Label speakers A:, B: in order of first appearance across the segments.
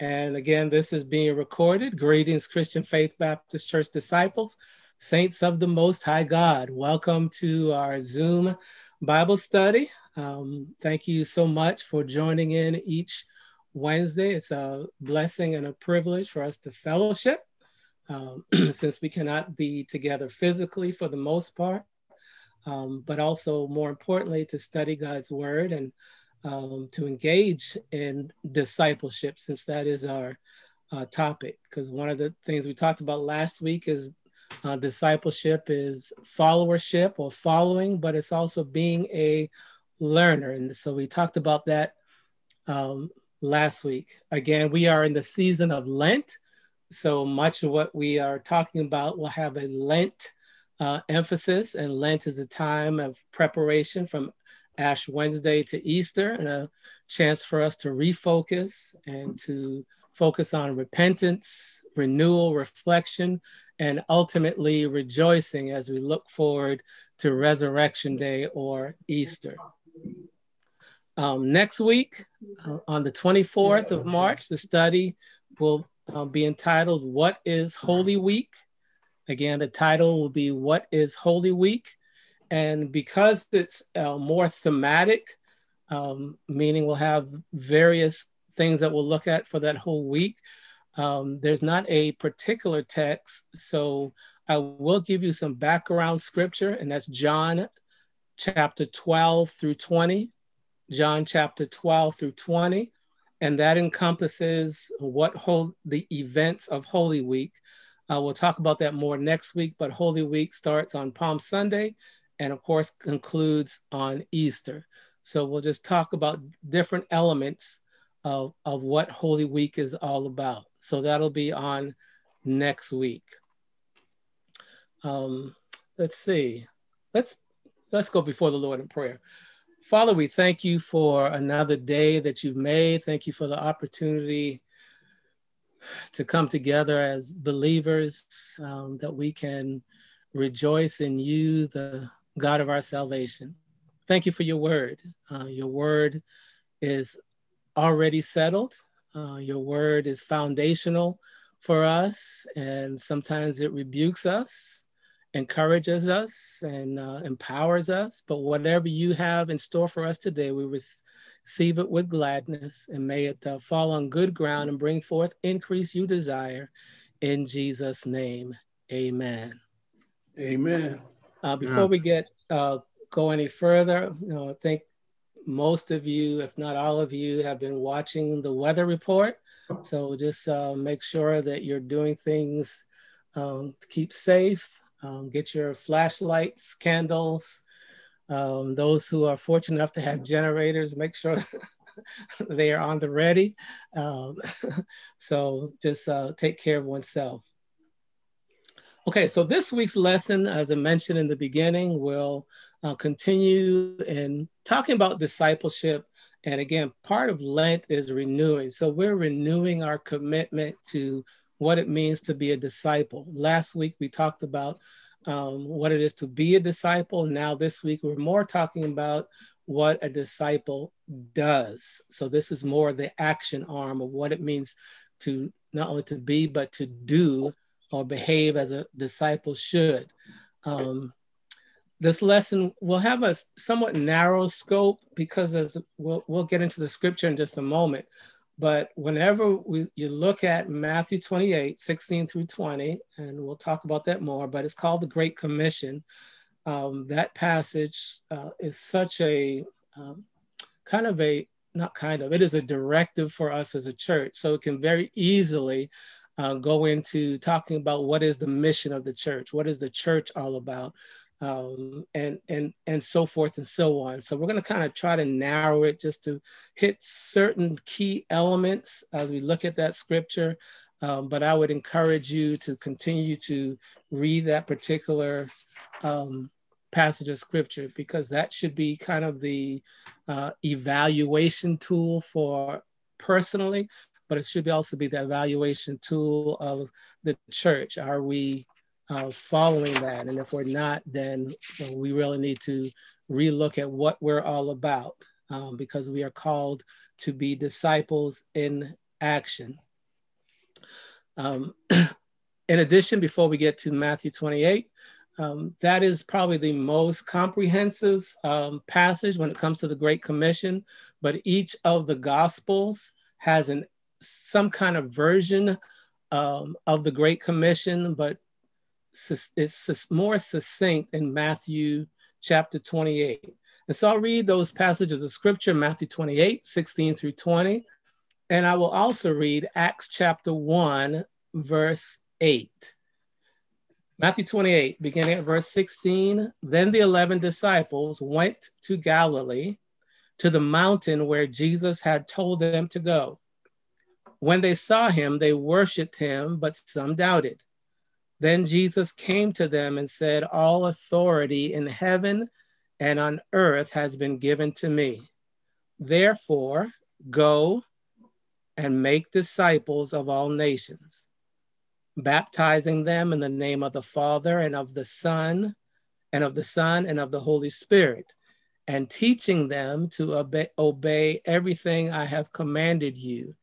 A: And again, this is being recorded. Greetings, Christian Faith Baptist Church disciples, saints of the Most High God. Welcome to our Zoom Bible study. Um, thank you so much for joining in each Wednesday. It's a blessing and a privilege for us to fellowship um, since we cannot be together physically for the most part, um, but also more importantly, to study God's Word and um, to engage in discipleship, since that is our uh, topic. Because one of the things we talked about last week is uh, discipleship is followership or following, but it's also being a learner. And so we talked about that um, last week. Again, we are in the season of Lent. So much of what we are talking about will have a Lent uh, emphasis, and Lent is a time of preparation from Ash Wednesday to Easter and a chance for us to refocus and to focus on repentance, renewal, reflection, and ultimately rejoicing as we look forward to Resurrection Day or Easter. Um, next week, uh, on the 24th of March, the study will uh, be entitled What is Holy Week? Again, the title will be What is Holy Week? And because it's uh, more thematic, um, meaning we'll have various things that we'll look at for that whole week, um, there's not a particular text. So I will give you some background scripture, and that's John chapter 12 through 20. John chapter 12 through 20. And that encompasses what hold the events of Holy Week. Uh, we'll talk about that more next week, but Holy Week starts on Palm Sunday and of course concludes on Easter. So we'll just talk about different elements of, of what Holy Week is all about. So that'll be on next week. Um, let's see. Let's let's go before the Lord in prayer. Father, we thank you for another day that you've made. Thank you for the opportunity to come together as believers, um, that we can rejoice in you, the God of our salvation. Thank you for your word. Uh, your word is already settled. Uh, your word is foundational for us, and sometimes it rebukes us, encourages us, and uh, empowers us. But whatever you have in store for us today, we receive it with gladness, and may it uh, fall on good ground and bring forth increase you desire. In Jesus' name, amen.
B: Amen.
A: Uh, before yeah. we get uh, go any further, you know, I think most of you, if not all of you, have been watching the weather report. So just uh, make sure that you're doing things um, to keep safe. Um, get your flashlights, candles. Um, those who are fortunate enough to have generators, make sure they are on the ready. Um, so just uh, take care of oneself. Okay, so this week's lesson, as I mentioned in the beginning, will uh, continue in talking about discipleship. And again, part of Lent is renewing. So we're renewing our commitment to what it means to be a disciple. Last week, we talked about um, what it is to be a disciple. Now, this week, we're more talking about what a disciple does. So this is more the action arm of what it means to not only to be, but to do or behave as a disciple should. Um, this lesson will have a somewhat narrow scope because as we'll, we'll get into the scripture in just a moment. But whenever we, you look at Matthew 28, 16 through 20, and we'll talk about that more, but it's called the Great Commission. Um, that passage uh, is such a um, kind of a, not kind of, it is a directive for us as a church. So it can very easily uh, go into talking about what is the mission of the church, what is the church all about, um, and and and so forth and so on. So we're going to kind of try to narrow it just to hit certain key elements as we look at that scripture. Um, but I would encourage you to continue to read that particular um, passage of scripture because that should be kind of the uh, evaluation tool for personally but it should also be the evaluation tool of the church. Are we uh, following that? And if we're not, then we really need to relook at what we're all about um, because we are called to be disciples in action. Um, in addition, before we get to Matthew 28, um, that is probably the most comprehensive um, passage when it comes to the Great Commission, but each of the Gospels has an, some kind of version um, of the Great Commission, but it's more succinct in Matthew chapter 28. And so I'll read those passages of scripture, Matthew 28, 16 through 20. And I will also read Acts chapter 1, verse 8. Matthew 28, beginning at verse 16. Then the 11 disciples went to Galilee, to the mountain where Jesus had told them to go. When they saw him, they worshiped him, but some doubted. Then Jesus came to them and said, All authority in heaven and on earth has been given to me. Therefore, go and make disciples of all nations, baptizing them in the name of the Father and of the Son and of the Son and of the Holy Spirit, and teaching them to obey, obey everything I have commanded you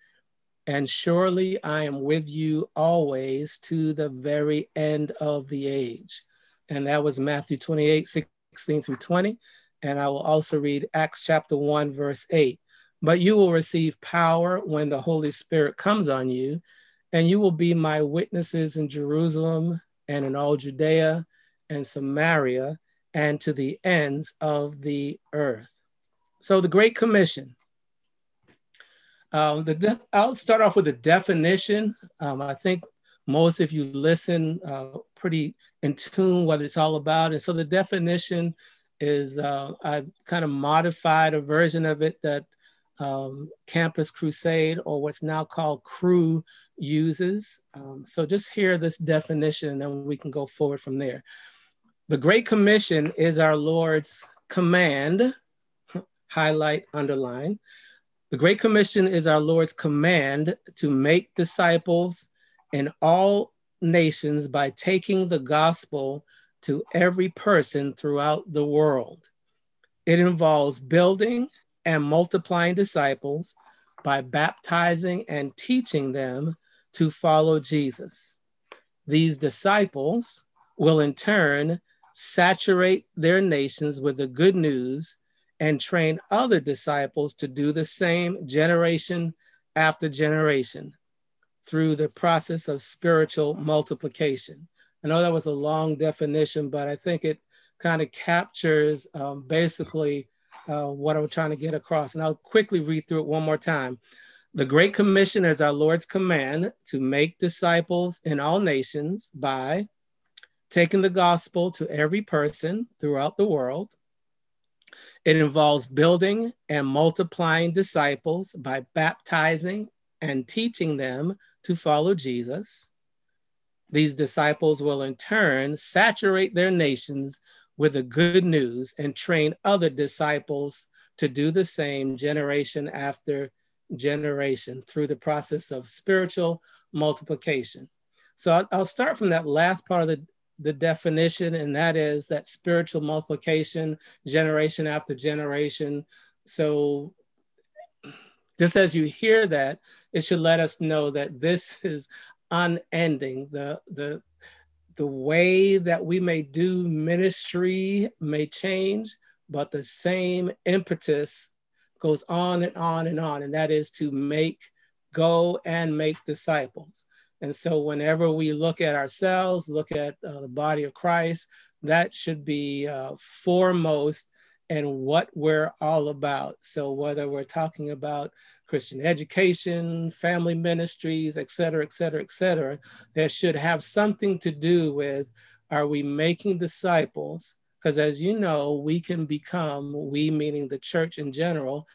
A: and surely I am with you always to the very end of the age. And that was Matthew 28, 16 through 20. And I will also read Acts chapter 1, verse 8. But you will receive power when the Holy Spirit comes on you, and you will be my witnesses in Jerusalem and in all Judea and Samaria and to the ends of the earth. So, the Great Commission um, the I'll start off with a definition. Um, I think most of you listen uh, pretty in tune what it's all about. And so the definition is uh, I kind of modified a version of it that um, Campus Crusade or what's now called Cru, uses. Um, so just hear this definition and then we can go forward from there. The Great Commission is our Lord's command, highlight, underline, the Great Commission is our Lord's command to make disciples in all nations by taking the gospel to every person throughout the world. It involves building and multiplying disciples by baptizing and teaching them to follow Jesus. These disciples will in turn saturate their nations with the good news and train other disciples to do the same generation after generation through the process of spiritual multiplication. I know that was a long definition, but I think it kind of captures um, basically uh, what I'm trying to get across. And I'll quickly read through it one more time. The Great Commission is our Lord's command to make disciples in all nations by taking the gospel to every person throughout the world, it involves building and multiplying disciples by baptizing and teaching them to follow Jesus. These disciples will in turn saturate their nations with the good news and train other disciples to do the same generation after generation through the process of spiritual multiplication. So I'll, start from that last part of the the definition, and that is that spiritual multiplication, generation after generation. So, just as you hear that, it should let us know that this is unending. The the the way that we may do ministry may change, but the same impetus goes on and on and on, and that is to make, go and make disciples. And so, whenever we look at ourselves, look at uh, the body of Christ, that should be uh, foremost and what we're all about. So, whether we're talking about Christian education, family ministries, et cetera, et cetera, et cetera, that should have something to do with are we making disciples? Because as you know, we can become, we meaning the church in general,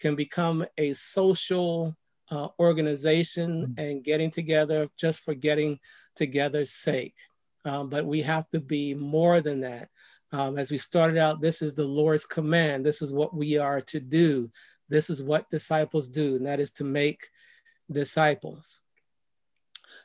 A: can become a social uh, organization mm-hmm. and getting together just for getting together's sake. Um, but we have to be more than that. Um, as we started out, this is the Lord's command. This is what we are to do. This is what disciples do, and that is to make disciples.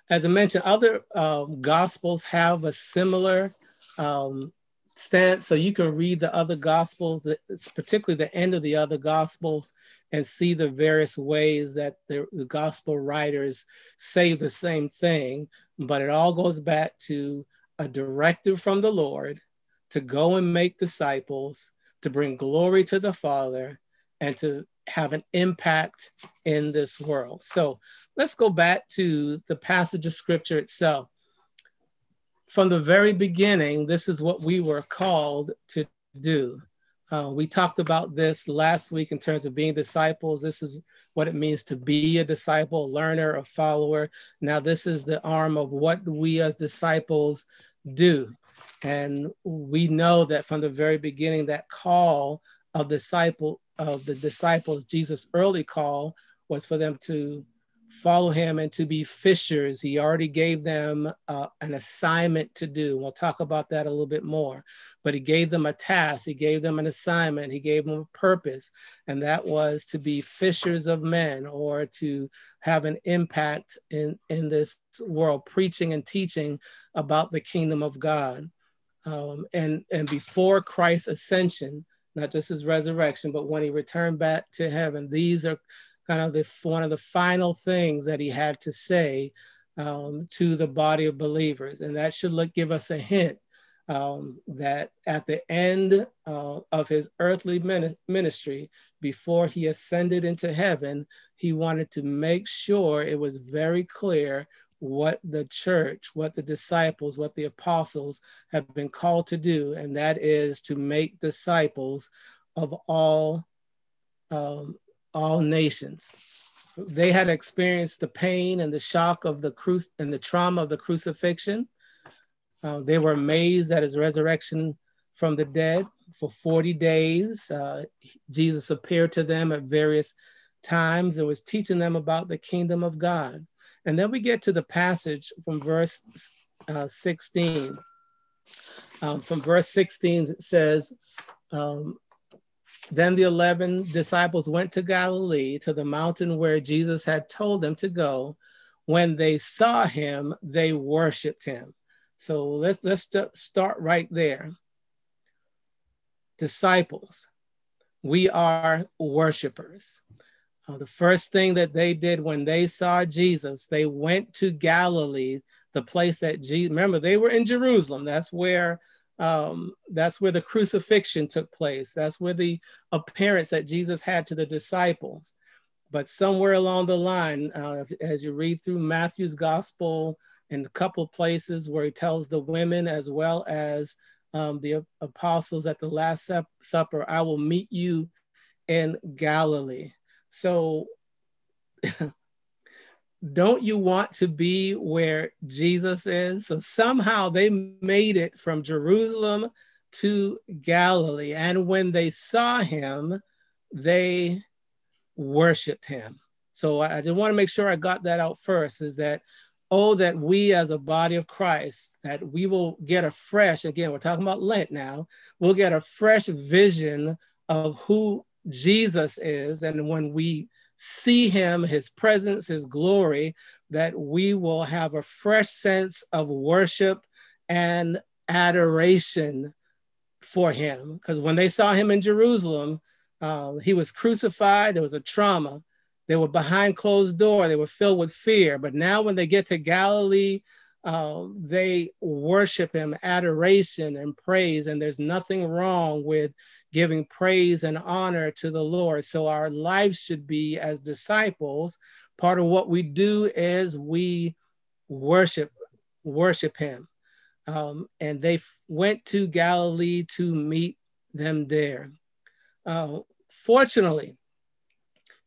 A: As I mentioned, other um, gospels have a similar um, stance so you can read the other gospels particularly the end of the other gospels and see the various ways that the, the, gospel writers say the same thing. But it all goes back to a directive from the lord to go and make disciples to bring glory to the father and to have an impact in this world. So let's go back to the passage of scripture itself from the very beginning, this is what we were called to do. Uh, we talked about this last week in terms of being disciples. This is what it means to be a disciple, learner, a follower. Now, this is the arm of what we as disciples do. And we know that from the very beginning, that call of disciple of the disciples, Jesus' early call was for them to follow him and to be fishers. He already gave them uh, an assignment to do. We'll talk about that a little bit more. But he gave them a task, he gave them an assignment, he gave them a purpose, and that was to be fishers of men or to have an impact in, in this world, preaching and teaching about the kingdom of God. Um, and, and before Christ's ascension, not just his resurrection, but when he returned back to heaven, these are kind of the one of the final things that he had to say um, to the body of believers, and that should look, give us a hint um, that at the end uh, of his earthly ministry, before he ascended into heaven, he wanted to make sure it was very clear what the church, what the disciples, what the apostles have been called to do, and that is to make disciples of all um, all nations. They had experienced the pain and the shock of the cruc- and the trauma of the crucifixion. Uh, they were amazed at his resurrection from the dead. For 40 days, uh, Jesus appeared to them at various times and was teaching them about the kingdom of God. And then we get to the passage from verse uh, 16. Um, from verse 16, it says, um, then the 11 disciples went to Galilee, to the mountain where Jesus had told them to go. When they saw him, they worshiped him. So let's, let's start right there. Disciples, we are worshipers. Uh, the first thing that they did when they saw Jesus, they went to Galilee, the place that Jesus, remember, they were in Jerusalem. That's where um, that's where the crucifixion took place. That's where the appearance that Jesus had to the disciples. But somewhere along the line, uh, as you read through Matthew's gospel and a couple places where he tells the women as well as um, the apostles at the Last Supper, I will meet you in Galilee. So don't you want to be where Jesus is? So somehow they made it from Jerusalem to Galilee. And when they saw him, they worshiped him. So I just want to make sure I got that out first is that, oh, that we as a body of Christ, that we will get a fresh, again, we're talking about Lent now, we'll get a fresh vision of who Jesus is. And when we see him, his presence, his glory, that we will have a fresh sense of worship and adoration for him. Because when they saw him in Jerusalem, uh, he was crucified, there was a trauma. They were behind closed door, they were filled with fear. But now, when they get to Galilee, uh, they worship him, adoration and praise. And there's nothing wrong with giving praise and honor to the Lord. So our lives should be as disciples. Part of what we do is we worship, worship him. Um, and they went to Galilee to meet them there. Uh, fortunately,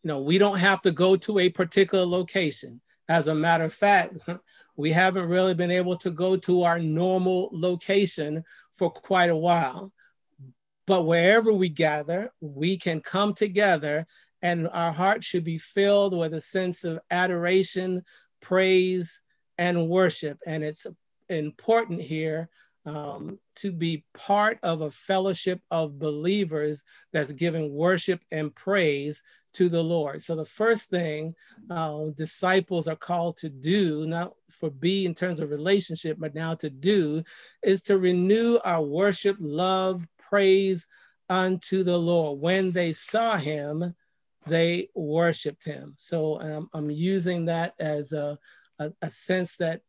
A: you know, we don't have to go to a particular location. As a matter of fact, we haven't really been able to go to our normal location for quite a while. But wherever we gather, we can come together and our heart should be filled with a sense of adoration, praise, and worship. And it's important here um, to be part of a fellowship of believers that's giving worship and praise to the Lord. So the first thing uh, disciples are called to do, not for be in terms of relationship, but now to do, is to renew our worship, love, praise unto the Lord. When they saw him, they worshiped him. So um, I'm using that as a, a, a sense that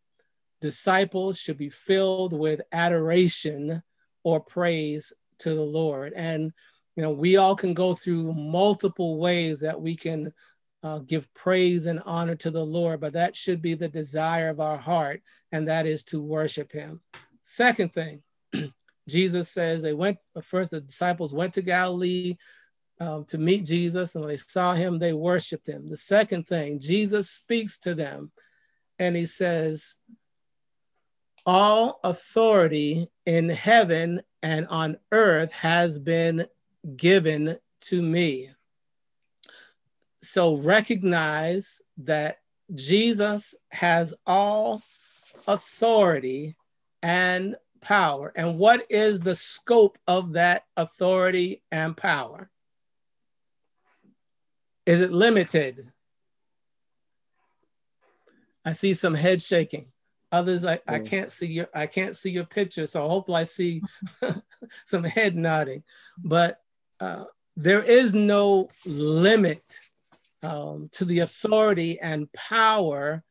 A: disciples should be filled with adoration or praise to the Lord. And you know, we all can go through multiple ways that we can uh, give praise and honor to the Lord, but that should be the desire of our heart, and that is to worship Him. Second thing, Jesus says they went first. The disciples went to Galilee um, to meet Jesus, and when they saw him, they worshiped him. The second thing, Jesus speaks to them, and he says, "All authority in heaven and on earth has been given to me. So recognize that Jesus has all authority and power. And what is the scope of that authority and power? Is it limited? I see some head shaking. Others, I, I can't see your I can't see your picture, so hopefully I see some head nodding. But uh, there is no limit um, to the authority and power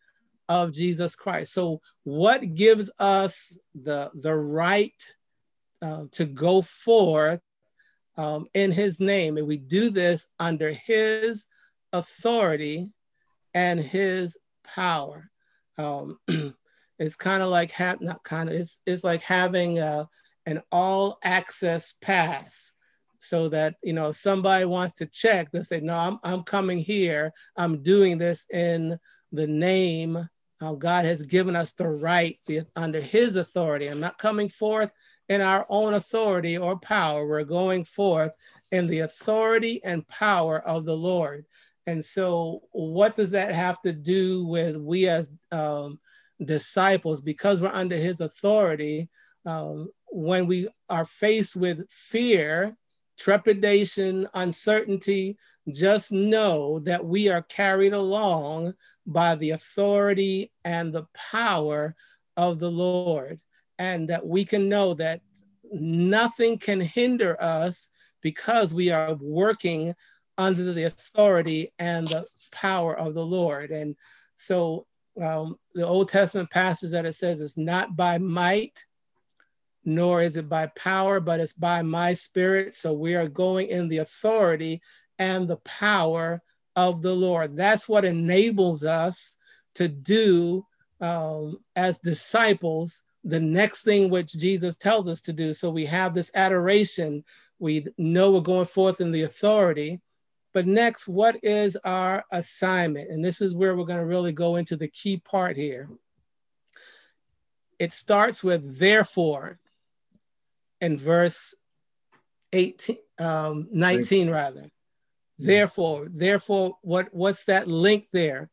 A: of Jesus Christ. So, what gives us the, the right uh, to go forth um, in His name? And we do this under His authority and His power. Um, it's kind of like have not kind of it's, it's like having a, uh, an all access pass so that you know somebody wants to check they say no I'm, I'm coming here i'm doing this in the name of god has given us the right the, under his authority. I'm not coming forth in our own authority or power. We're going forth in the authority and power of the lord. And so what does that have to do with we as um, disciples? Because we're under his authority um, when we are faced with fear trepidation, uncertainty, just know that we are carried along by the authority and the power of the Lord, and that we can know that nothing can hinder us because we are working under the authority and the power of the Lord. And so um, the Old Testament passage that it says it's not by might nor is it by power, but it's by my spirit. So we are going in the authority and the power of the Lord. That's what enables us to do um, as disciples the next thing which Jesus tells us to do. So we have this adoration. We know we're going forth in the authority. But next, what is our assignment? And this is where we're going to really go into the key part here. It starts with therefore in verse 18, um, 19 rather. Therefore, therefore, what, what's that link there?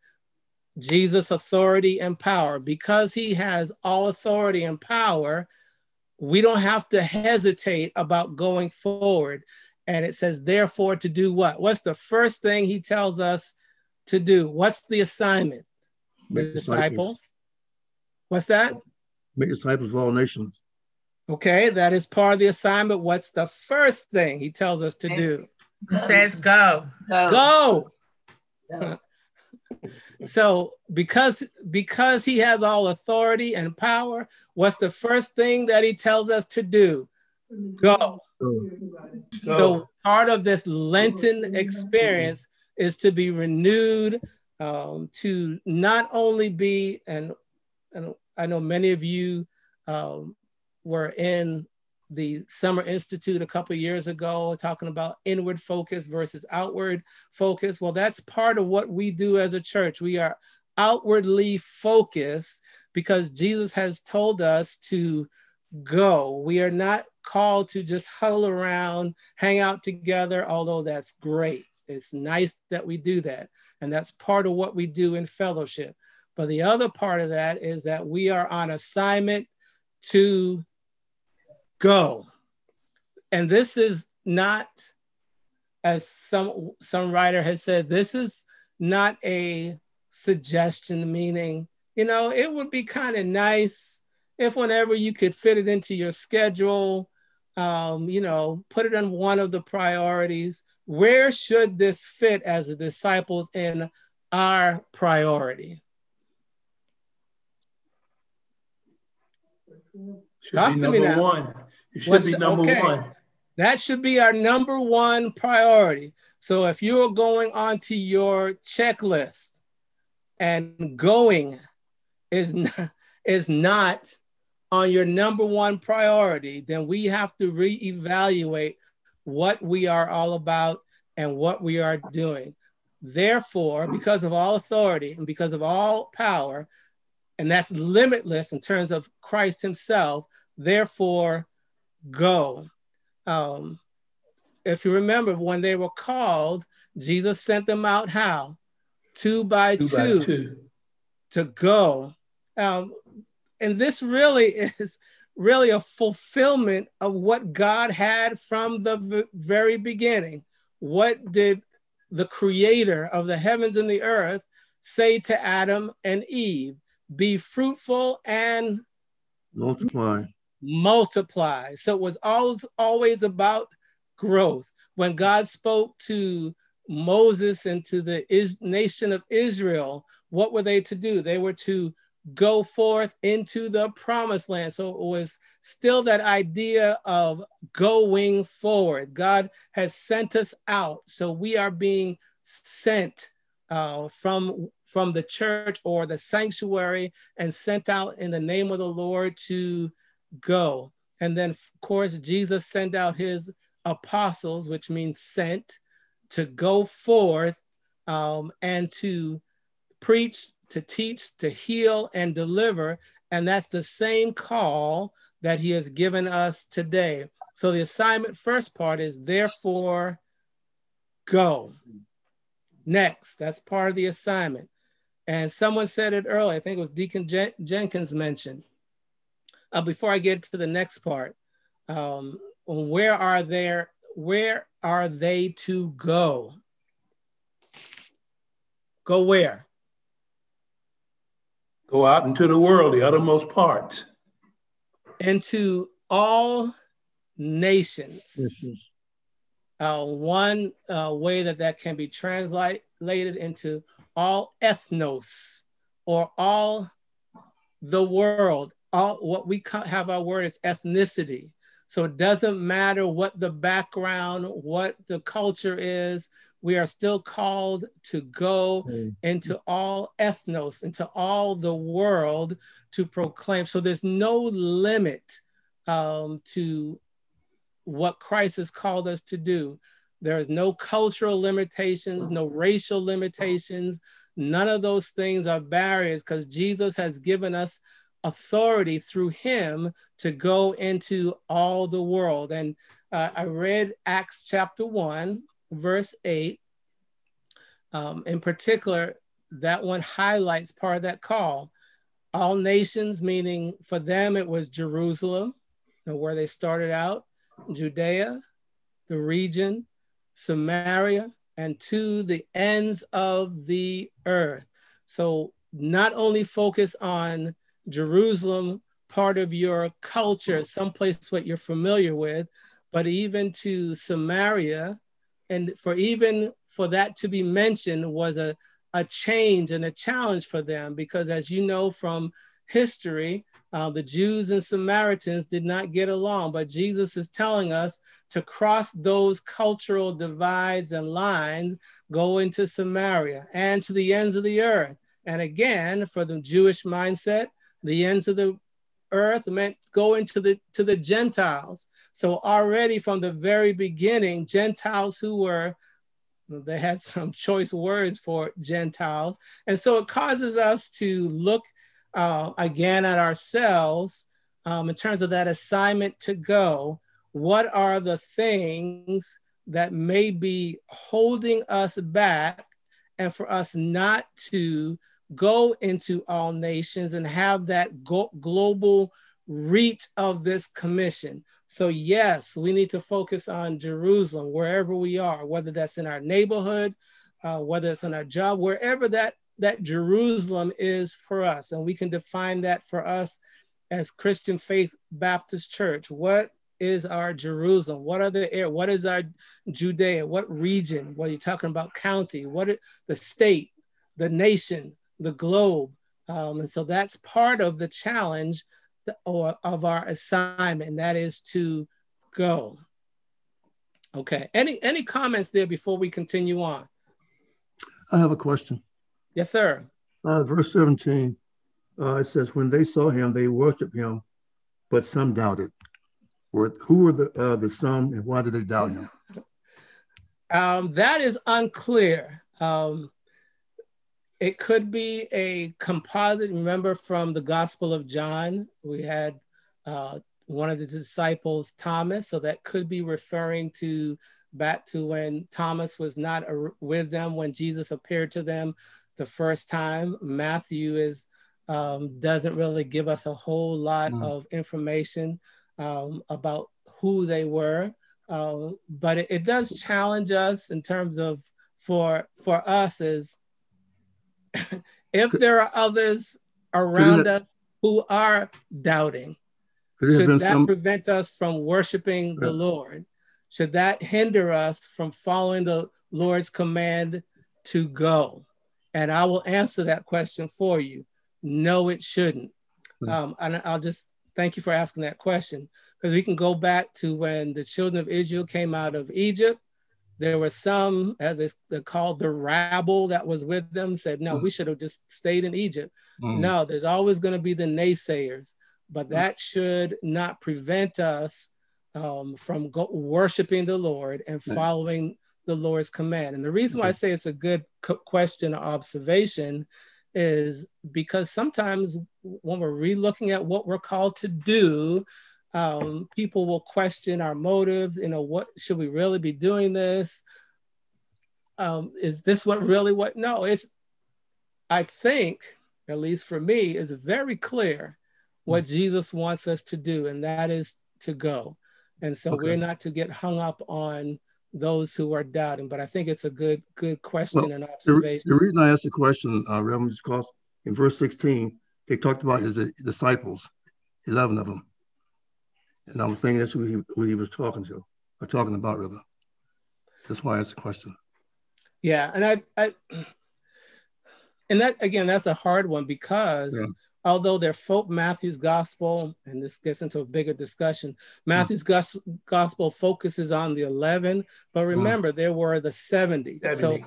A: Jesus' authority and power. Because he has all authority and power, we don't have to hesitate about going forward. And it says, therefore, to do what? What's the first thing he tells us to do? What's the assignment? Make the disciples. disciples. What's that?
B: Make disciples of all nations.
A: Okay, that is part of the assignment. What's the first thing he tells us to do?
C: He says go.
A: Go. go. so because because he has all authority and power, what's the first thing that he tells us to do? Go. go. So part of this Lenten experience is to be renewed, um, to not only be and and I know many of you um, were in the Summer Institute a couple years ago, talking about inward focus versus outward focus. Well, that's part of what we do as a church. We are outwardly focused because Jesus has told us to go. We are not called to just huddle around, hang out together, although that's great. It's nice that we do that. And that's part of what we do in fellowship. But the other part of that is that we are on assignment to go. And this is not as some some writer has said, this is not a suggestion, meaning, you know, it would be kind of nice if whenever you could fit it into your schedule, um, you know, put it on one of the priorities. Where should this fit as a disciples in our priority?
C: Should Talk to me now. One. It should What's, be number okay. one.
A: That should be our number one priority. So if you're going onto your checklist and going is not, is not on your number one priority, then we have to reevaluate what we are all about and what we are doing. Therefore, because of all authority and because of all power, and that's limitless in terms of Christ Himself, therefore, go. Um, if you remember, when they were called, Jesus sent them out how? Two by two, two, by two. to go. Um, and this really is really a fulfillment of what God had from the v- very beginning. What did the creator of the heavens and the earth say to Adam and Eve? Be fruitful and
B: multiply.
A: Multiply. So it was always, always about growth. When God spoke to Moses and to the is- nation of Israel, what were they to do? They were to go forth into the promised land. So it was still that idea of going forward. God has sent us out. So we are being sent uh, from, from the church or the sanctuary and sent out in the name of the Lord to go. And then, of course, Jesus sent out his apostles, which means sent, to go forth um, and to preach to teach, to heal, and deliver. And that's the same call that he has given us today. So the assignment first part is therefore go. Next, that's part of the assignment. And someone said it earlier, I think it was Deacon Jen- Jenkins mentioned. Uh, before I get to the next part, um, where are there, where are they to go? Go where?
C: Go out into the world, the uttermost parts.
A: Into all nations. Uh, one uh, way that that can be translated into all ethnos or all the world. All what we have our word is ethnicity. So it doesn't matter what the background, what the culture is, we are still called to go mm. into all ethnos, into all the world to proclaim. So there's no limit um, to what Christ has called us to do. There is no cultural limitations, no racial limitations. None of those things are barriers because Jesus has given us authority through him to go into all the world. And uh, I read Acts chapter 1, verse 8. Um, in particular, that one highlights part of that call. All nations, meaning for them, it was Jerusalem, you know, where they started out, Judea, the region, Samaria, and to the ends of the earth. So, not only focus on Jerusalem, part of your culture, someplace what you're familiar with, but even to Samaria, and for even for that to be mentioned was a, a change and a challenge for them because as you know from history uh, the jews and samaritans did not get along but jesus is telling us to cross those cultural divides and lines go into samaria and to the ends of the earth. And again for the jewish mindset the ends of the earth meant going to the to the Gentiles. So already from the very beginning, Gentiles who were they had some choice words for Gentiles, and so it causes us to look uh, again at ourselves um, in terms of that assignment to go. What are the things that may be holding us back, and for us not to go into all nations and have that go- global reach of this commission. So, yes, we need to focus on Jerusalem wherever we are, whether that's in our neighborhood, uh, whether it's in our job, wherever that, that Jerusalem is for us. And we can define that for us as Christian Faith Baptist Church. What is our Jerusalem? What are the air? What is our Judea? What region? What are you talking about? County? What is the state, the nation, the globe? Um, and so that's part of the challenge or of our assignment, that is to go. Okay. Any any comments there before we continue on?
B: I have a question.
A: Yes, sir.
B: Uh, verse 17, uh, it says, When they saw him, they worshiped him, but some doubted. Were, who were the, uh, the some and why did they doubt him?
A: Um, that is unclear. Um, it could be a composite. Remember from the Gospel of John, we had uh, one of the disciples, Thomas. So that could be referring to back to when Thomas was not with them when Jesus appeared to them the first time. Matthew is um, doesn't really give us a whole lot mm. of information um, about who they were, uh, but it, it does challenge us in terms of for for us as if there are others around us who are doubting, should that some... prevent us from worshiping the Lord? Should that hinder us from following the Lord's command to go? And I will answer that question for you. No, it shouldn't. Hmm. Um, and I'll just thank you for asking that question because we can go back to when the children of Israel came out of Egypt there were some, as they called the rabble that was with them, said, no, mm. we should have just stayed in Egypt. Mm. No, there's always going to be the naysayers, but that should not prevent us um, from go- worshiping the Lord and following the Lord's command. And the reason why I say it's a good co- question or observation is because sometimes when we're re-looking at what we're called to do, um, people will question our motives. You know, what should we really be doing this? Um, is this what really what? No, it's. I think, at least for me, is very clear what mm-hmm. Jesus wants us to do, and that is to go. And so okay. we're not to get hung up on those who are doubting. But I think it's a good good question well, and observation.
B: The, the, reason I asked the question, uh, Reverend, because in verse 16, they talked about his disciples, 11 of them. And I'm saying that's who he, who he was talking to, or talking about, rather. That's why I asked the question.
A: Yeah, and I, I, and that again, that's a hard one because yeah. although they're folk Matthew's gospel, and this gets into a bigger discussion, Matthew's mm. gospel focuses on the 11, but remember mm. there were the 70. 70. So,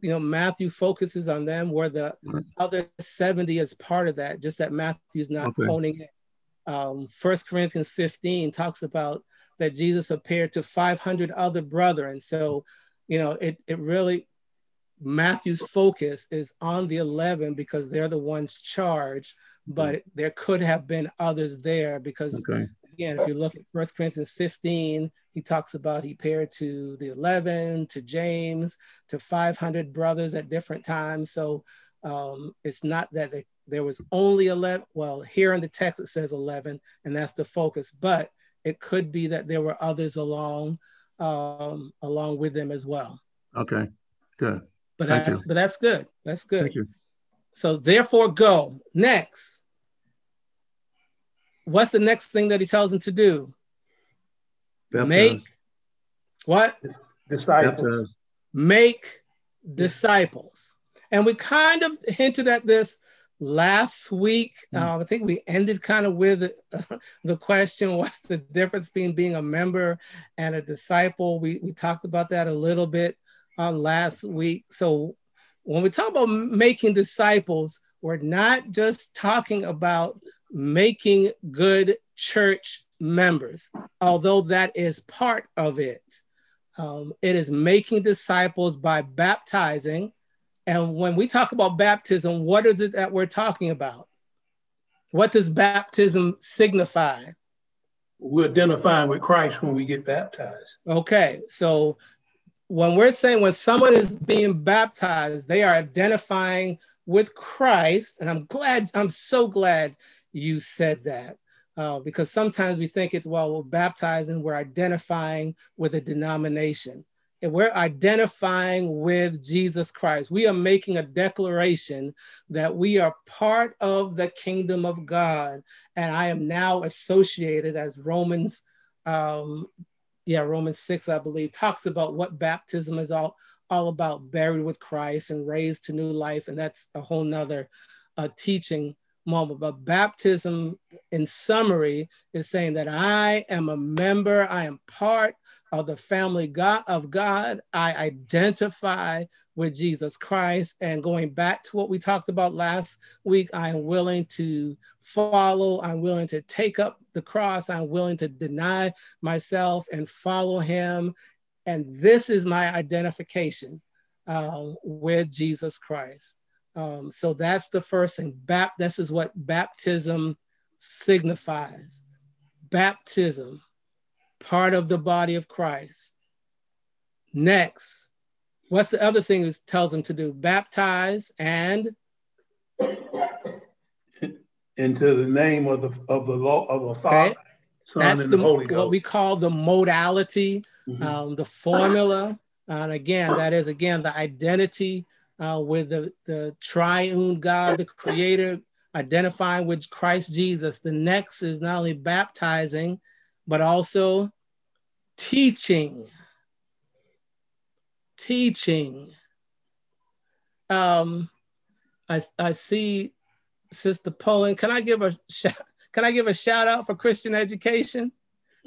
A: you know, Matthew focuses on them, where the mm. other 70 is part of that, just that Matthew's not okay. honing it um, 1 Corinthians 15 talks about that Jesus appeared to 500 other brethren. So, you know, it, it really, Matthew's focus is on the 11 because they're the ones charged, but mm-hmm. there could have been others there because, okay. again, if you look at 1 Corinthians 15, he talks about he paired to the 11, to James, to 500 brothers at different times. So um, it's not that they there was only 11 well here in the text it says 11 and that's the focus but it could be that there were others along um, along with them as well.
B: Okay good.
A: But Thank that's you. but that's good. That's good. Thank you. so therefore go. Next. What's the next thing that he tells them to do? Baptize. make what?
C: Disciples.
A: Make disciples. And we kind of hinted at this last week mm. uh, i think we ended kind of with uh, the question what's the difference between being a member and a disciple? We, we talked about that a little bit uh, last week. So when we talk about making disciples we're not just talking about making good church members although that is part of it. Um, it is making disciples by baptizing and when we talk about baptism, what is it that we're talking about? What does baptism signify?
C: We're identifying with Christ when we get baptized.
A: Okay, so when we're saying when someone is being baptized, they are identifying with Christ. And I'm glad, I'm so glad you said that. uh, because sometimes we think it's, well, we're baptizing, we're identifying with a denomination. And we're identifying with Jesus Christ. We are making a declaration that we are part of the kingdom of God. And I am now associated as Romans, um, yeah, Romans 6, I believe, talks about what baptism is all, all about, buried with Christ and raised to new life. And that's a whole nother uh, teaching moment. But baptism, in summary, is saying that I am a member, I am part of the family God of God. I identify with Jesus Christ. And going back to what we talked about last week, I am willing to follow, I'm willing to take up the cross, I'm willing to deny myself and follow him. And this is my identification uh, with Jesus Christ. Um, so that's the first thing. Bap- this is what baptism signifies. Baptism, part of the body of Christ. Next, what's the other thing it tells them to do? Baptize and
C: into the name of the of the law of the Father, okay.
A: Son, That's and the, the Holy Ghost. What we call the modality, mm-hmm. um, the formula, and again, that is again the identity uh, with the, the triune God, the creator, identifying with Christ Jesus. The next is not only baptizing, but also teaching. Teaching. Um, I, I see Sister Poland. Can I give a shout? can I give a shout out for Christian education?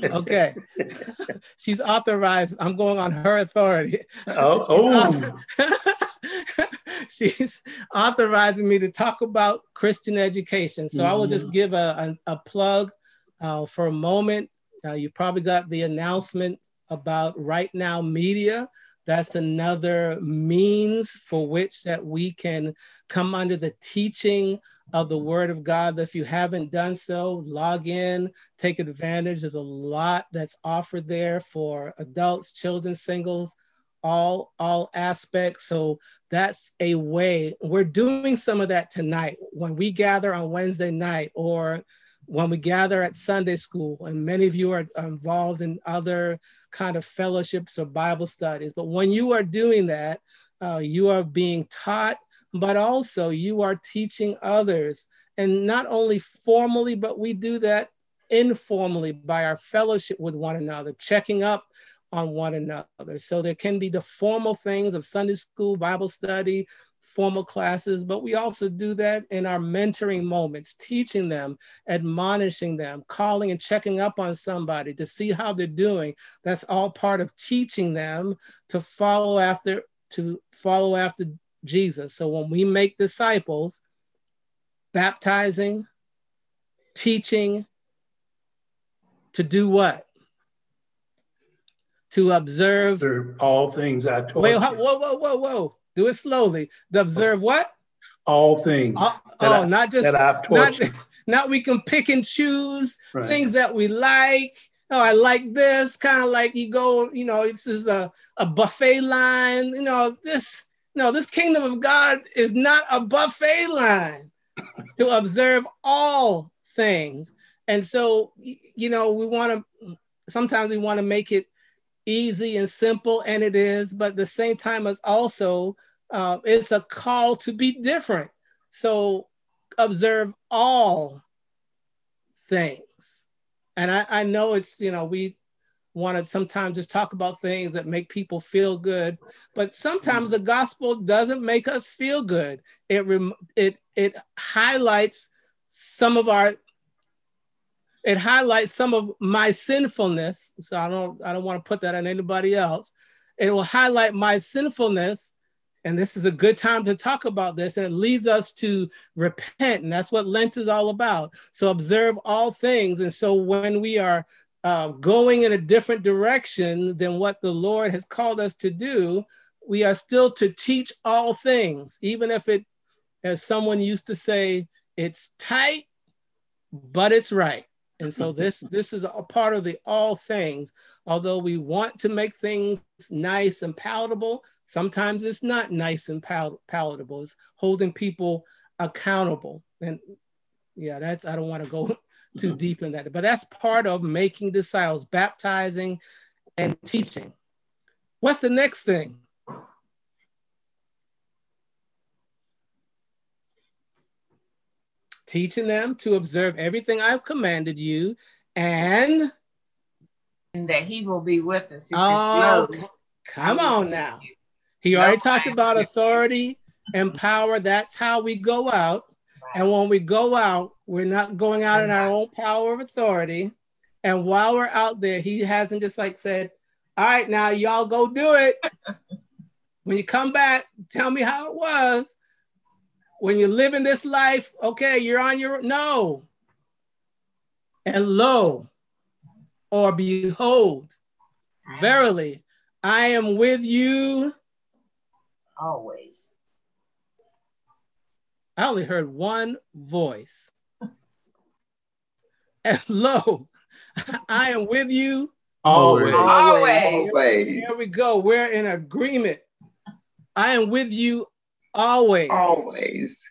A: Okay. She's authorized. I'm going on her authority. Oh, oh. she's authorizing me to talk about Christian education. So mm-hmm. I will just mm-hmm. give a, a, a plug uh, for a moment. Uh, you probably got the announcement about Right Now Media. That's another means for which that we can come under the teaching of the Word of God. If you haven't done so, log in, take advantage. There's a lot that's offered there for adults, children, singles, all all aspects so that's a way we're doing some of that tonight when we gather on wednesday night or when we gather at sunday school and many of you are involved in other kind of fellowships or bible studies but when you are doing that uh, you are being taught but also you are teaching others and not only formally but we do that informally by our fellowship with one another checking up on one another. So there can be the formal things of Sunday school, Bible study, formal classes, but we also do that in our mentoring moments, teaching them, admonishing them, calling and checking up on somebody to see how they're doing. That's all part of teaching them to follow after to follow after Jesus. So when we make disciples, baptizing, teaching, to do what? to observe
C: all things I told
A: Wait,
C: you.
A: whoa, whoa, whoa, whoa. Do it slowly. To observe what?
C: All things.
A: Uh, oh, I, not just that I've not. Not we can pick and choose right. things that we like. Oh, I like this. Kind of like you go, you know, this is a, a buffet line. You know, this no, this kingdom of God is not a buffet line to observe all things. And so, you know, we want to sometimes we want to make it easy and simple, and it is, but the same time, it's also uh, it's a call to be different. So observe all things. And I, I know it's, you know, we want to sometimes just talk about things that make people feel good, but sometimes the gospel doesn't make us feel good. It rem- it it highlights some of our it highlights some of my sinfulness. So I don't I don't want to put that on anybody else. It will highlight my sinfulness. And this is a good time to talk about this. And it leads us to repent. And that's what Lent is all about. So observe all things. And so when we are uh, going in a different direction than what the Lord has called us to do, we are still to teach all things, even if it, as someone used to say, it's tight, but it's right. And so this this is a part of the all things. Although we want to make things nice and palatable, sometimes it's not nice and pal- palatable. It's holding people accountable. And yeah, that's I don't want to go too mm-hmm. deepen that. But that's part of making disciples, baptizing and teaching. What's the next thing? Teaching them to observe everything I've commanded you and
D: and that he will be with us.
A: oh, come on now. He already talked about authority and power. That's how we go out. And when we go out, we're not going out in our own power of authority. And while we're out there, he hasn't just like said, All right, now y'all go do it. when you come back, tell me how it was. When you're living this life, okay, you're on your no. And lo, or behold, verily, I am with you
D: always.
A: I only heard one voice. and lo, I am with you
C: always.
D: Always.
A: always. Here we go. We're in agreement. I am with you always.
E: Always.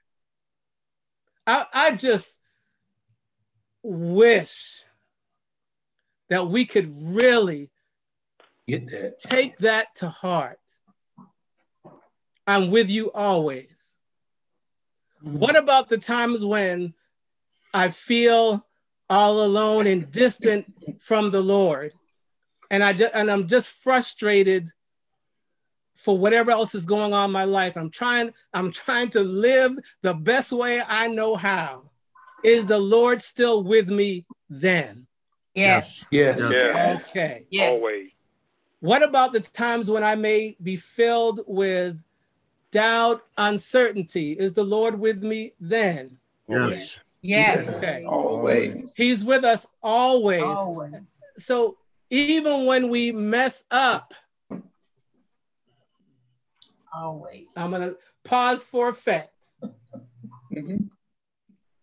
A: I, I just wish that we could really
C: get that.
A: Take that to heart. I'm with you always. Mm-hmm. What about the times when I feel all alone and distant from the Lord? And I and I'm just frustrated for whatever else is going on in my life. I'm trying, I'm trying to live the best way I know how. Is the Lord still with me then?
D: Yes.
C: Yes.
D: yes.
A: Okay.
D: Yes.
F: Always.
A: What about the times when I may be filled with doubt, uncertainty? Is the Lord with me then?
B: Yes.
D: Yes.
A: Okay.
E: Always.
A: He's with us always.
D: Always.
A: So even when we mess up,
D: always.
A: I'm going to pause for effect.
E: Mm-hmm.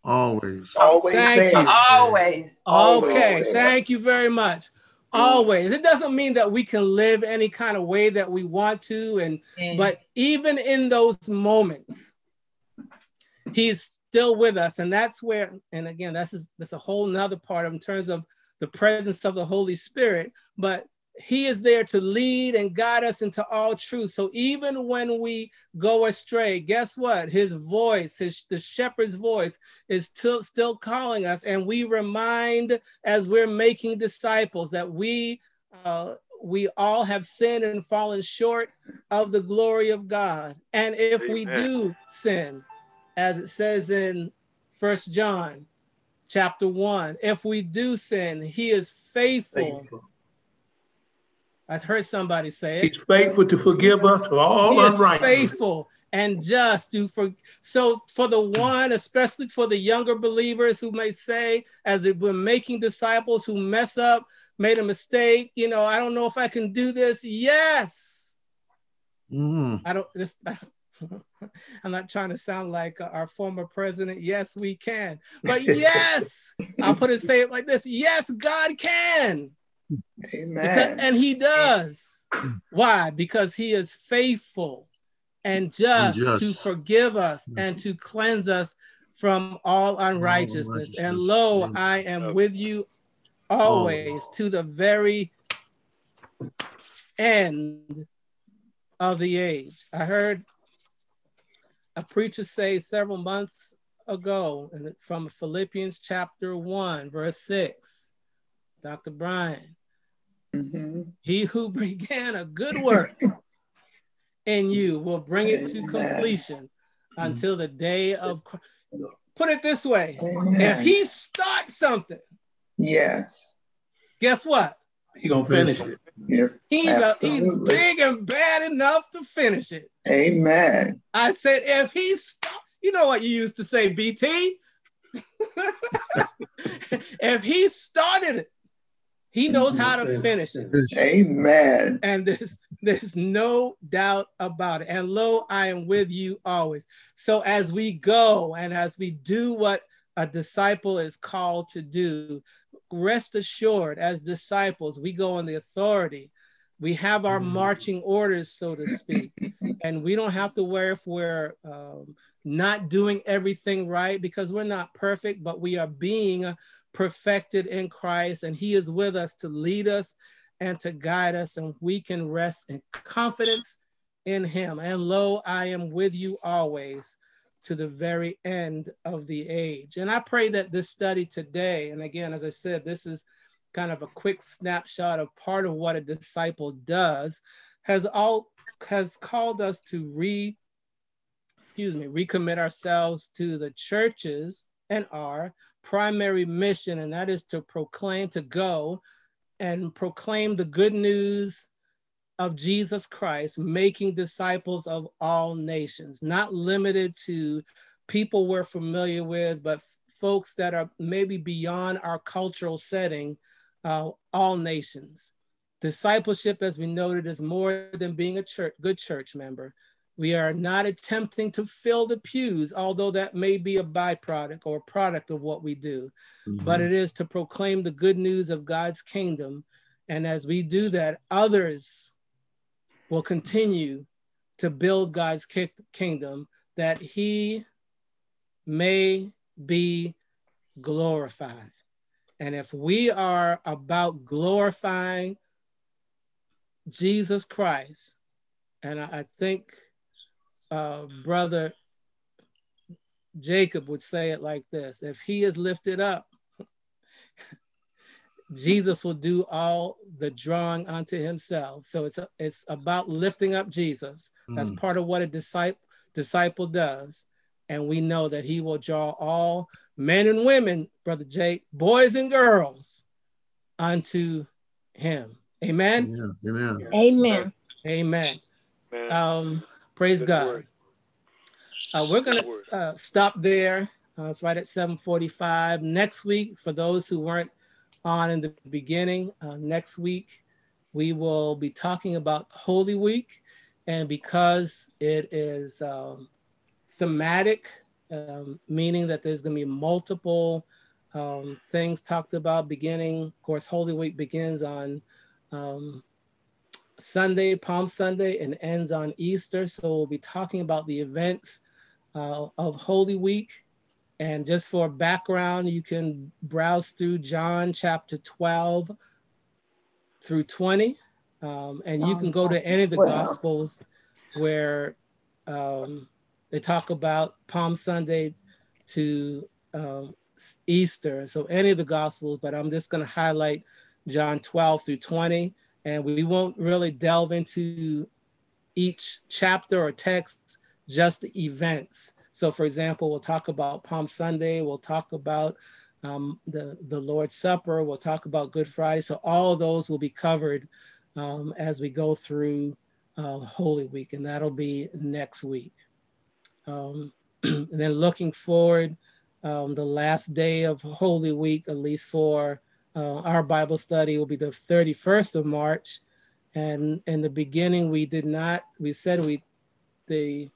B: Always.
E: Always.
A: Thank you.
D: Always.
A: Okay.
E: Always.
A: Thank you very much. Always. It doesn't mean that we can live any kind of way that we want to, and
D: Mm.
A: but even in those moments, he's still with us, and that's where. And again, that's is, that's a whole nother part of in terms of the presence of the Holy Spirit. But he is there to lead and guide us into all truth. So even when we go astray, guess what? His voice, his the shepherd's voice, is still still calling us, and we remind as we're making disciples that we uh, we all have sinned and fallen short of the glory of God. And if Amen. we do sin, as it says in First John chapter one, if we do sin, He is faithful. faithful I heard somebody say it.
C: He's faithful to forgive us for all he
A: is faithful and just to for so for the one, especially for the younger believers who may say, as they've been making disciples who mess up, made a mistake, you know, I don't know if I can do this. Yes.
B: Mm.
A: I don't this I'm not trying to sound like our former president. Yes, we can. But yes, I'll put it say it like this. Yes, God can.
E: Amen.
A: Because, and he does. Why? Because he is faithful and just, just. to forgive us mm-hmm. and to cleanse us from all unrighteousness. All and lo, I am with you always oh. to the very end of the age. I heard a preacher say several months ago from Philippians chapter 1, verse 6. Dr. Brian,
E: Mm-hmm.
A: He who began a good work in you will bring it to completion until the day of Christ. Put it this way
E: Amen.
A: if he starts something,
E: yes,
A: guess what?
C: He gonna finish it.
E: Yes,
A: he's a, he's big and bad enough to finish it.
E: Amen.
A: I said, if he start, you know what you used to say, BT. if he started it, he knows how to finish it.
E: Amen.
A: And there's there's no doubt about it. And lo, I am with you always. So as we go and as we do what a disciple is called to do, rest assured, as disciples, we go in the authority. We have our marching orders, so to speak, and we don't have to worry if we're um, not doing everything right because we're not perfect, but we are being perfected in Christ, and He is with us to lead us and to guide us, and we can rest in confidence in Him. And lo, I am with you always to the very end of the age. And I pray that this study today, and again, as I said, this is kind of a quick snapshot of part of what a disciple does, has all has called us to re, excuse me, recommit ourselves to the churches and our primary mission, and that is to proclaim, to go and proclaim the good news of Jesus Christ, making disciples of all nations, not limited to people we're familiar with, but folks that are maybe beyond our cultural setting, uh, all nations. Discipleship, as we noted, is more than being a church, good church member. We are not attempting to fill the pews, although that may be a byproduct or a product of what we do, mm-hmm. but it is to proclaim the good news of God's kingdom. And as we do that, others will continue to build God's kingdom that he may be glorified. And if we are about glorifying Jesus Christ, and I, think uh, Brother Jacob would say it like this if he is lifted up, Jesus will do all the drawing unto himself. So it's a, it's about lifting up Jesus. That's mm. part of what a disciple disciple does, and we know that he will draw all men and women, brother Jake, boys and girls, unto him. Amen.
B: Amen.
F: Amen.
A: Amen. Amen. Um, praise Good God. Uh, we're gonna uh, stop there. Uh, it's right at 7:45. Next week, for those who weren't on in the beginning. Uh, next week, we will be talking about Holy Week. And because it is um, thematic, um, meaning that there's going to be multiple um, things talked about beginning. Of course, Holy Week begins on um, Sunday, Palm Sunday, and ends on Easter. So we'll be talking about the events uh, of Holy Week and just for background, you can browse through John chapter 12 through 20. Um, and you can go to any of the Gospels where um, they talk about Palm Sunday to um, Easter. So any of the Gospels, but I'm just going to highlight John 12 through 20. And we won't really delve into each chapter or text, just the events so, for example, we'll talk about Palm Sunday, we'll talk about um, the, the Lord's Supper, we'll talk about Good Friday. So, all those will be covered um, as we go through uh, Holy Week, and that'll be next week. Um, and then looking forward, um, the last day of Holy Week, at least for uh, our Bible study, will be the 31st of March. And in the beginning, we did not, we said we, the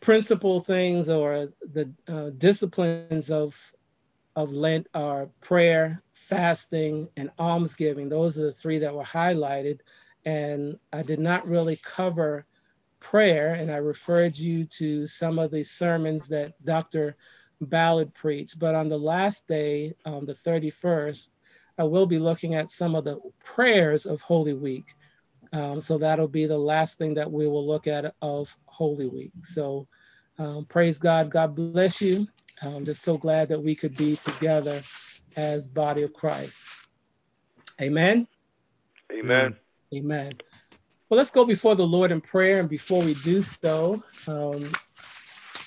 A: principal things or the uh, disciplines of of Lent are prayer, fasting, and almsgiving. Those are the three that were highlighted. And I did not really cover prayer, and I referred you to some of the sermons that Dr. Ballard preached. But on the last day, um, the 31st, I will be looking at some of the prayers of Holy Week. Um, so that'll be the last thing that we will look at of Holy Week. So um, praise God. God bless you. I'm just so glad that we could be together as body of Christ. Amen.
G: Amen.
A: Amen. Well, let's go before the Lord in prayer. And before we do so, um,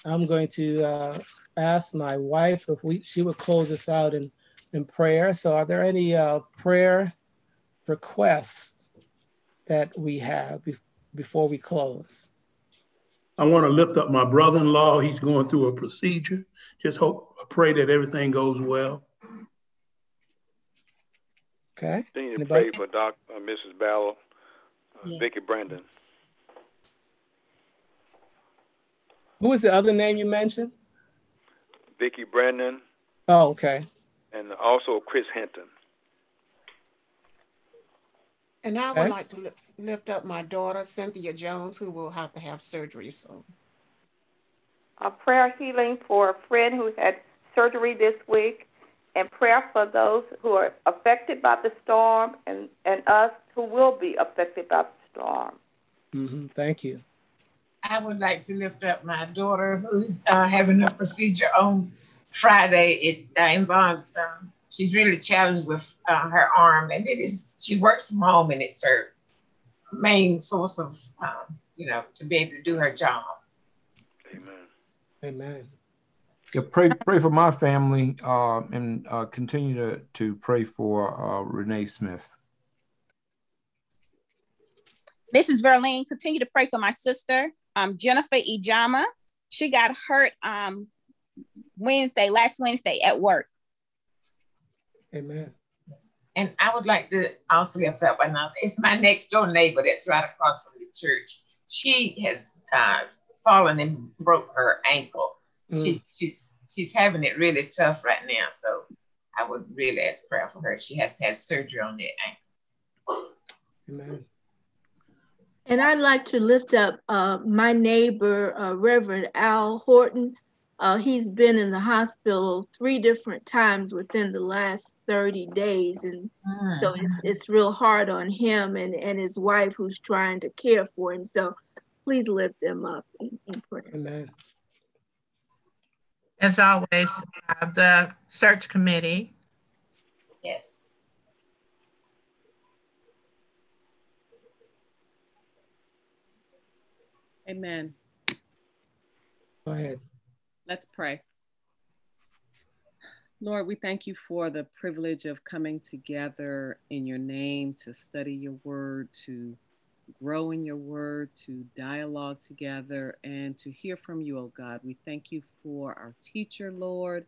A: I'm going to uh, ask my wife if we, she would close us out in, in prayer. So, are there any uh, prayer requests that we have be- before we close?
C: I want to lift up my brother-in-law. He's going through a procedure. Just hope, pray that everything goes well.
A: Okay.
G: Continue to pray for Doc, uh, Mrs. Ballard, uh, yes. Vicki Brandon.
A: Who was the other name you mentioned?
G: Vicki Brandon.
A: Oh, okay.
G: And also Chris Hinton.
H: And I would like to lift up my daughter, Cynthia Jones, who will have to have surgery soon.
F: a prayer healing for a friend who had surgery this week, and prayer for those who are affected by the storm and, and us who will be affected by the storm.
A: hmm Thank you.
D: I would like to lift up my daughter who's uh, having a procedure on Friday. It uh, involves, um, she's really challenged with uh, her arm, and it is, she works from home, and it's her main source of, um, you know, to be able to do her job.
G: Amen.
A: Amen.
I: Yeah, pray pray for my family uh, and uh, continue to to pray for uh, Renee Smith.
J: This is Verlene. Continue to pray for my sister, um, Jennifer Ijama. She got hurt um, Wednesday, last Wednesday at work.
A: Amen.
D: And I would like to also lift up another. It's my next door neighbor that's right across from the church. She has uh, fallen and broke her ankle.
A: Mm.
D: She's she's she's having it really tough right now. So I would really ask prayer for her. She has to have surgery on that ankle.
A: Amen.
K: And I'd like to lift up uh, my neighbor, uh, Reverend Al Horton. Uh, he's been in the hospital three different times within the last 30 days. And so it's, it's real hard on him and, and his wife who's trying to care for him. So please lift them up in, in prayer.
A: Amen.
L: As always, uh, the search committee.
D: Yes.
M: Amen.
A: Go ahead.
M: Let's pray. Lord, we thank you for the privilege of coming together in your name to study your word, to grow in your word, to dialogue together, and to hear from you, oh God. We thank you for our teacher, Lord.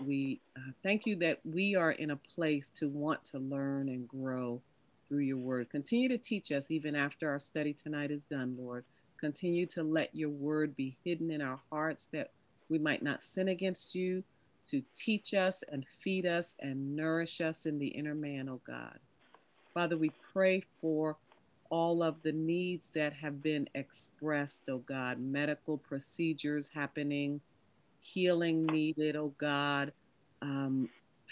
M: We uh, thank you that we are in a place to want to learn and grow through your word. Continue to teach us even after our study tonight is done, Lord. Continue to let your word be hidden in our hearts that we might not sin against you, to teach us and feed us and nourish us in the inner man, oh God. Father, we pray for all of the needs that have been expressed, oh God, medical procedures happening, healing needed, oh God, um,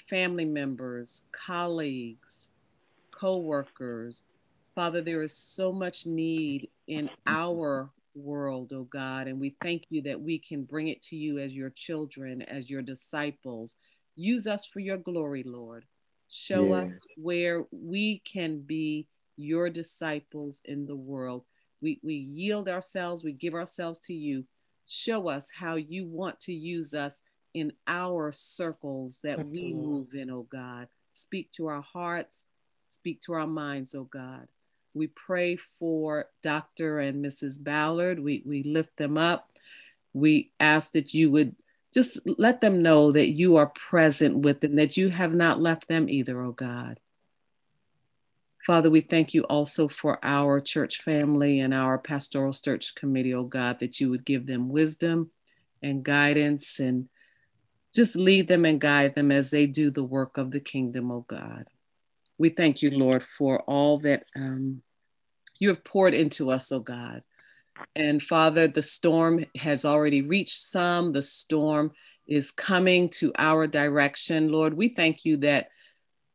M: family members, colleagues, co workers. Father, there is so much need in our world, oh God, and we thank you that we can bring it to you as your children, as your disciples. Use us for your glory, Lord. Show
N: Yes.
M: us where we can be your disciples in the world. We, we yield ourselves, we give ourselves to you. Show us how you want to use us in our circles that we move in, oh God. Speak to our hearts, speak to our minds, oh God. We pray for Dr. and Mrs. Ballard. We, we lift them up. We ask that you would just let them know that you are present with them, that you have not left them either, oh God. Father, we thank you also for our church family and our pastoral search committee, oh God, that you would give them wisdom and guidance and just lead them and guide them as they do the work of the kingdom, oh God. We thank you, Lord, for all that um, you have poured into us, oh God. And Father, the storm has already reached some. The storm is coming to our direction. Lord, we thank you that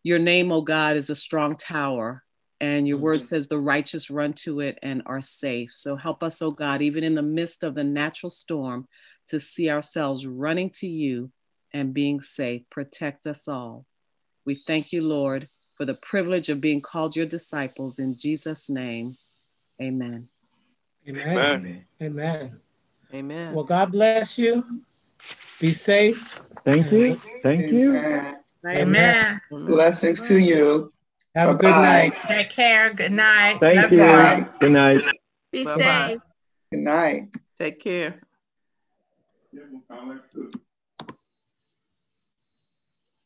M: your name, oh God, is a strong tower. And your word says the righteous run to it and are safe. So help us, oh God, even in the midst of the natural storm, to see ourselves running to you and being safe. Protect us all. We thank you, Lord, for the privilege of being called your disciples. In Jesus' name, amen.
A: Amen.
G: Amen.
A: Amen.
M: Amen.
A: Well, God bless you. Be safe.
N: Thank you. Thank you.
E: Amen.
L: Amen.
E: Blessings to you.
A: Have a good night.
L: Take care. Good night.
N: Thank
L: Love
N: you.
L: y'all.
N: Good night.
K: Be
L: Bye-bye.
K: safe.
E: Good night.
M: Take care.